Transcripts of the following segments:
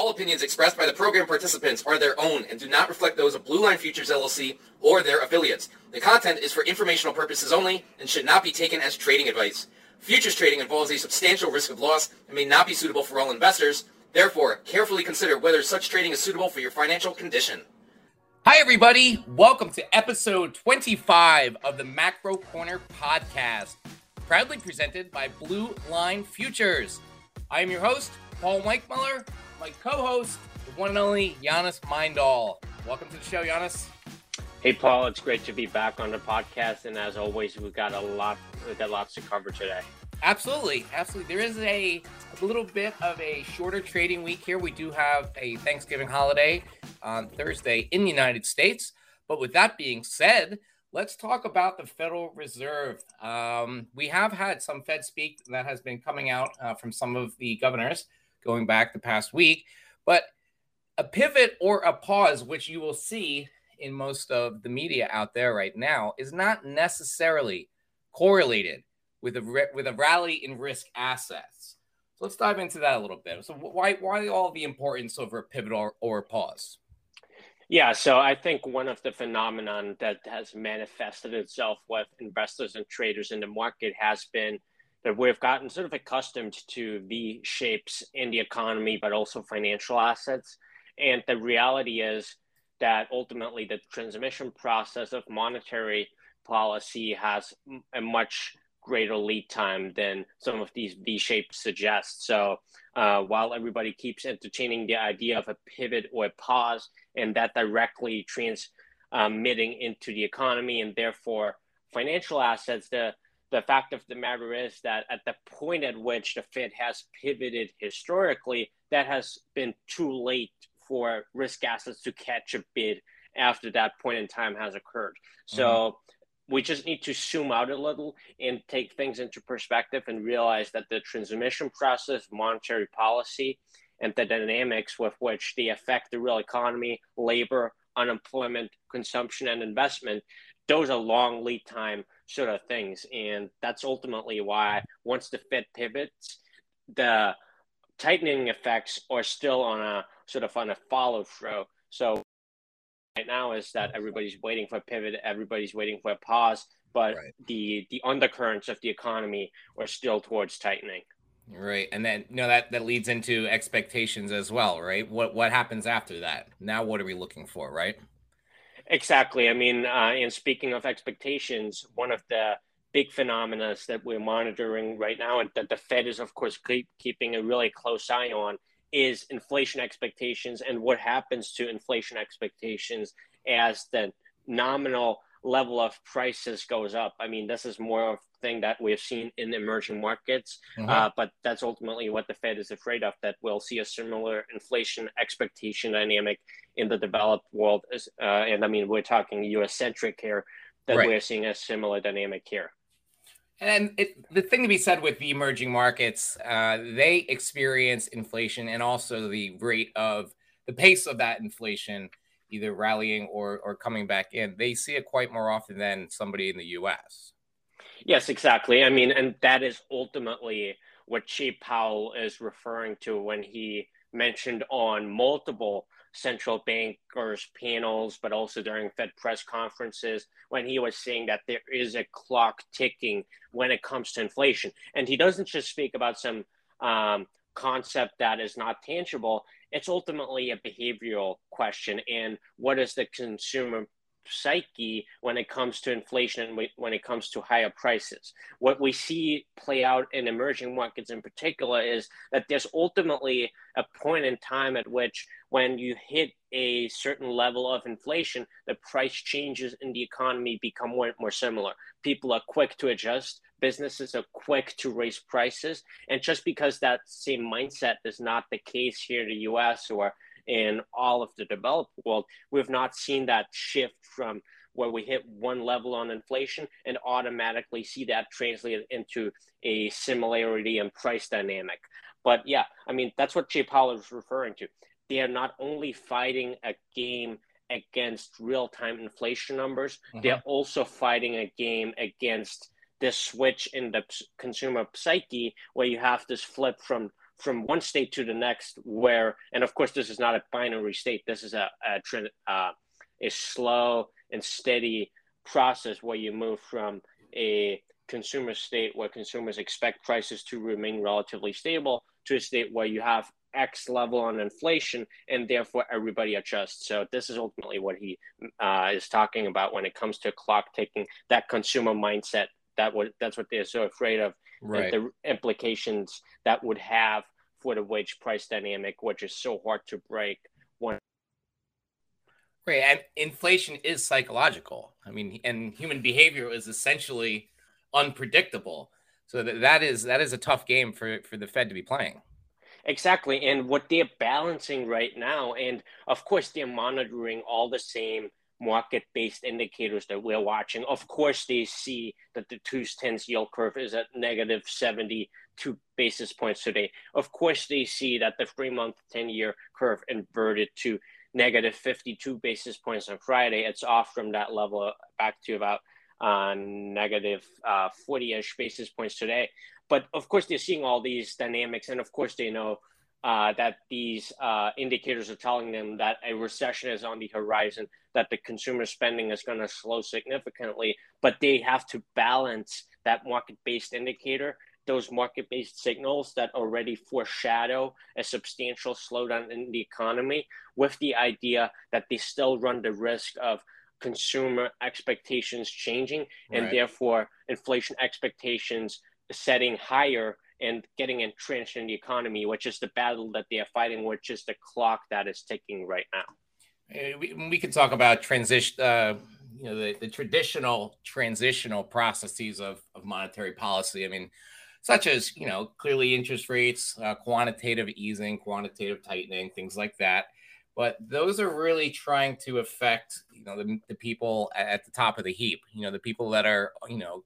All opinions expressed by the program participants are their own and do not reflect those of Blue Line Futures LLC or their affiliates. The content is for informational purposes only and should not be taken as trading advice. Futures trading involves a substantial risk of loss and may not be suitable for all investors. Therefore, carefully consider whether such trading is suitable for your financial condition. Hi, everybody. Welcome to episode 25 of the Macro Corner podcast, proudly presented by Blue Line Futures. I am your host, Paul Wankmueller, my co-host, the one and only Jannis Meindl. Welcome to the show, Giannis. Hey, Paul. It's great to be back on the podcast, and as always, we've got a lot, we've got lots to cover today. Absolutely, absolutely. There is a, a little bit of a shorter trading week here. We do have a Thanksgiving holiday on Thursday in the United States. But with that being said, let's talk about the Federal Reserve. Um, we have had some Fed speak that has been coming out uh, from some of the governors going back the past week. But a pivot or a pause, which you will see in most of the media out there right now, is not necessarily correlated with a with a rally in risk assets. So let's dive into that a little bit. So why why all the importance over a pivot or, or a pause? Yeah, so I think one of the phenomenon that has manifested itself with investors and traders in the market has been that we've gotten sort of accustomed to V shapes in the economy, but also financial assets. And the reality is that ultimately the transmission process of monetary policy has a much greater lead time than some of these V shapes suggest. So uh, while everybody keeps entertaining the idea of a pivot or a pause, and that directly transmitting into the economy and therefore financial assets, the the fact of the matter is that at the point at which the Fed has pivoted historically, that has been too late for risk assets to catch a bid after that point in time has occurred. So mm-hmm. we just need to zoom out a little and take things into perspective and realize that the transmission process, monetary policy, and the dynamics with which they affect the real economy, labor, unemployment, consumption, and investment, those are long lead time sort of things. And that's ultimately why once the Fed pivots, the tightening effects are still on a sort of on a follow through. So right now is that everybody's waiting for a pivot, everybody's waiting for a pause, but right. the the undercurrents of the economy are still towards tightening. Right, and then you know that that leads into expectations as well, right? What what happens after that? Now, what are we looking for, right? Exactly. I mean, uh, and speaking of expectations, one of the big phenomena that we're monitoring right now, and that the Fed is, of course, keep, keeping a really close eye on, is inflation expectations and what happens to inflation expectations as the nominal level of prices goes up. I mean, this is more of thing that we've seen in emerging markets, mm-hmm. uh, but that's ultimately what the Fed is afraid of. That we'll see a similar inflation expectation dynamic in the developed world, uh, and I mean we're talking U.S. centric here. That right. we're seeing a similar dynamic here. And it, the thing to be said with the emerging markets, uh, they experience inflation and also the rate of the pace of that inflation either rallying or or coming back in. They see it quite more often than somebody in the U.S. Yes, exactly. I mean, and that is ultimately what Jay Powell is referring to when he mentioned on multiple central bankers panels, but also during Fed press conferences, when he was saying that there is a clock ticking when it comes to inflation. And he doesn't just speak about some um, concept that is not tangible it's ultimately a behavioral question and what is the consumer psyche when it comes to inflation and when it comes to higher prices. What we see play out in emerging markets in particular is that there's ultimately a point in time at which when you hit a certain level of inflation, the price changes in the economy become more, more similar. People are quick to adjust, businesses are quick to raise prices. And just because that same mindset is not the case here in the US or in all of the developed world, we've not seen that shift from where we hit one level on inflation and automatically see that translated into a similarity in price dynamic. But yeah, I mean, that's what Jay Powell is referring to. They are not only fighting a game against real time inflation numbers, mm-hmm. they're also fighting a game against this switch in the consumer psyche where you have this flip from from one state to the next where and of course this is not a binary state this is a a, uh, a slow and steady process where you move from a consumer state where consumers expect prices to remain relatively stable to a state where you have X level on inflation, and therefore everybody adjusts. So this is ultimately what he uh, is talking about when it comes to clock ticking. That consumer mindset. That would that's what they're so afraid of. Right. the implications that would have for the wage price dynamic, which is so hard to break. One. Right, and inflation is psychological. I mean, and human behavior is essentially unpredictable. So that, that is that is a tough game for for the Fed to be playing. Exactly. And what they're balancing right now, and of course, they're monitoring all the same market based indicators that we're watching. Of course, they see that the two tens yield curve is at negative 72 basis points today. Of course, they see that the three month 10 year curve inverted to negative 52 basis points on Friday. It's off from that level back to about uh, negative 40 uh, basis points today. But of course, they're seeing all these dynamics, and of course, they know uh, that these uh, indicators are telling them that a recession is on the horizon, that the consumer spending is going to slow significantly, but they have to balance that market based indicator, those market based signals that already foreshadow a substantial slowdown in the economy, with the idea that they still run the risk of consumer expectations changing and right. therefore inflation expectations setting higher and getting entrenched in the economy, which is the battle that they are fighting, which is the clock that is ticking right now. We, we can talk about transition, uh, you know, the, the traditional transitional processes of, of monetary policy. I mean, such as, you know, clearly interest rates, uh, quantitative easing, quantitative tightening, things like that. But those are really trying to affect, you know, the, the people at the top of the heap, you know, the people that are, you know,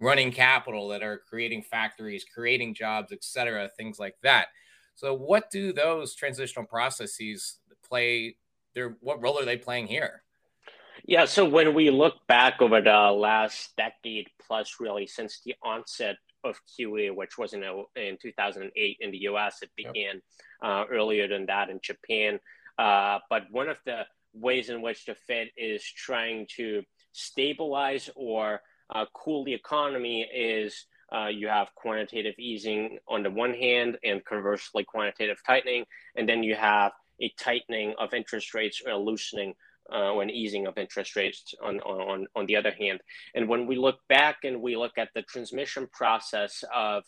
running capital that are creating factories, creating jobs, etc., things like that. So, what do those transitional processes play? Their what role are they playing here? Yeah, so when we look back over the last decade plus, really since the onset of QE, which was in, in 2008 in the US, it began yep. uh, earlier than that in Japan. Uh, but one of the ways in which the Fed is trying to stabilize or uh, cool the economy is uh, you have quantitative easing on the one hand and conversely quantitative tightening and then you have a tightening of interest rates or a loosening uh, or an easing of interest rates on, on, on the other hand. And when we look back and we look at the transmission process of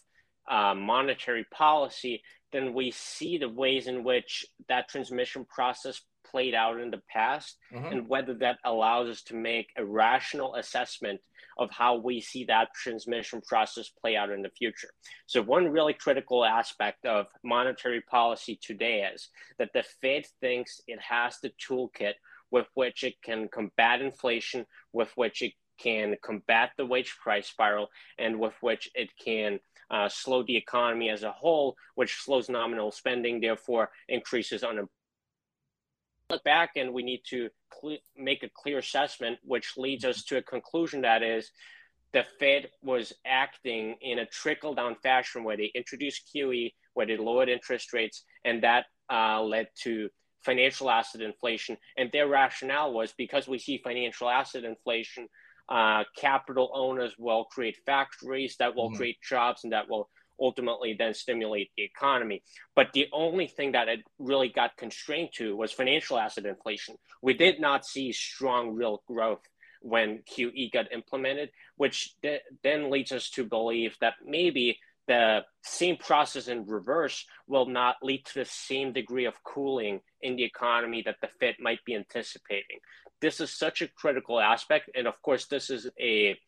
uh, monetary policy then we see the ways in which that transmission process played out in the past mm-hmm. and whether that allows us to make a rational assessment of how we see that transmission process play out in the future. So, one really critical aspect of monetary policy today is that the Fed thinks it has the toolkit with which it can combat inflation, with which it can combat the wage price spiral, and with which it can uh, slow the economy as a whole, which slows nominal spending, therefore increases unemployment look back and we need to make a clear assessment, which leads us to a conclusion that is the Fed was acting in a trickle down fashion where they introduced QE, where they lowered interest rates, and that uh, led to financial asset inflation. And their rationale was because we see financial asset inflation, uh, capital owners will create factories that will mm-hmm. create jobs and that will ultimately then stimulate the economy. But the only thing that it really got constrained to was financial asset inflation. We did not see strong real growth when QE got implemented, which th- then leads us to believe that maybe the same process in reverse will not lead to the same degree of cooling in the economy that the Fed might be anticipating. This is such a critical aspect. And of course, this is a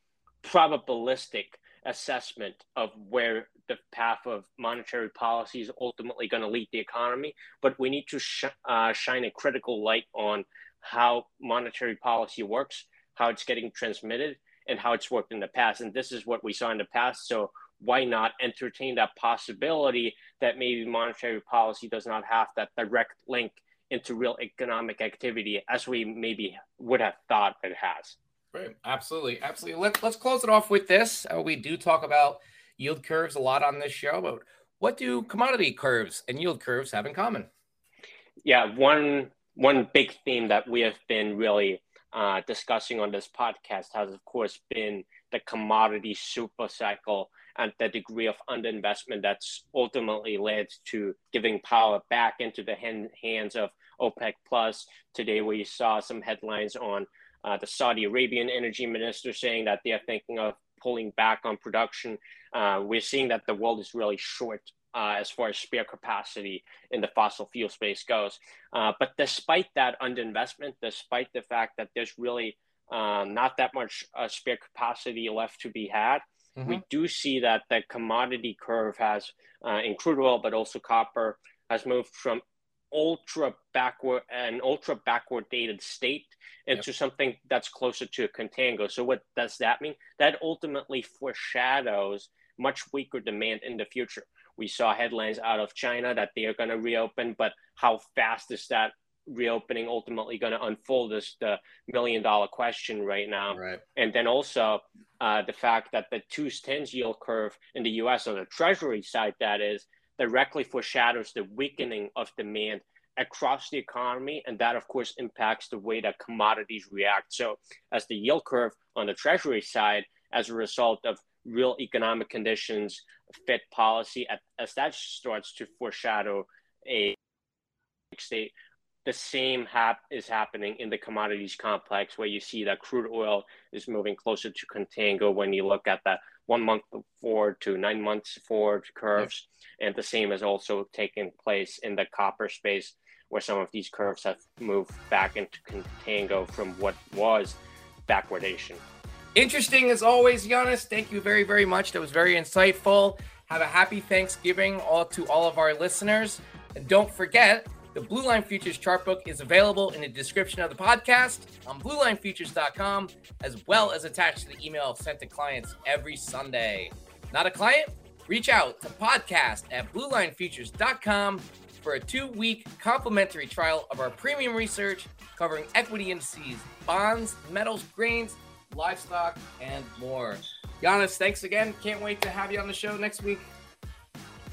probabilistic assessment of where the path of monetary policy is ultimately going to lead the economy, but we need to sh- uh, shine a critical light on how monetary policy works, how it's getting transmitted, and how it's worked in the past. And this is what we saw in the past. So why not entertain that possibility that maybe monetary policy does not have that direct link into real economic activity as we maybe would have thought it has? Right. Absolutely. Absolutely. Let's let's close it off with this. Uh, we do talk about yield curves a lot on this show, but what do commodity curves and yield curves have in common? Yeah, one one big theme that we have been really uh, discussing on this podcast has, of course, been the commodity super cycle and the degree of underinvestment that's ultimately led to giving power back into the hands of OPEC Plus. Today, we saw some headlines on uh, the Saudi Arabian energy minister saying that they are thinking of pulling back on production. Uh, we're seeing that the world is really short uh, as far as spare capacity in the fossil fuel space goes. Uh, but despite that underinvestment, despite the fact that there's really um, not that much uh, spare capacity left to be had, mm-hmm. we do see that the commodity curve has, uh, in crude oil, but also copper, has moved from ultra backward an ultra backward dated state into yep. something that's closer to a contango. So what does that mean? That ultimately foreshadows much weaker demand in the future. We saw headlines out of China that they are going to reopen, but how fast is that reopening ultimately going to unfold is the million dollar question right now. Right. And then also uh, the fact that the two tens yield curve in the U.S. on the Treasury side, that is, directly foreshadows the weakening of demand across the economy. And that, of course, impacts the way that commodities react. So, as the yield curve on the Treasury side, as a result of real economic conditions, Fed policy, as that starts to foreshadow a state, the same hap- is happening in the commodities complex where you see that crude oil is moving closer to contango when you look at that one month forward to nine months forward curves. And the same has also taken place in the copper space where some of these curves have moved back into contango from what was backwardation. Interesting as always, Jannis. Thank you very, very much. That was very insightful. Have a happy Thanksgiving all to all of our listeners. And don't forget, the Blue Line Futures chart book is available in the description of the podcast on bluelinefutures.com, as well as attached to the email sent to clients every Sunday. Not a client? Reach out to podcast at bluelinefutures.com for a two week complimentary trial of our premium research covering equity indices, bonds, metals, grains, livestock, and more. Jannis, thanks again. Can't wait to have you on the show next week.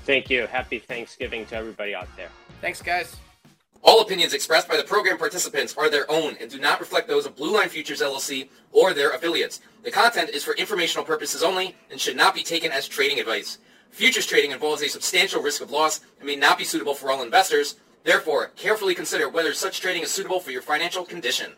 Thank you. Happy Thanksgiving to everybody out there. Thanks, guys. All opinions expressed by the program participants are their own and do not reflect those of Blue Line Futures LLC or their affiliates. The content is for informational purposes only and should not be taken as trading advice. Futures trading involves a substantial risk of loss and may not be suitable for all investors. Therefore, carefully consider whether such trading is suitable for your financial condition.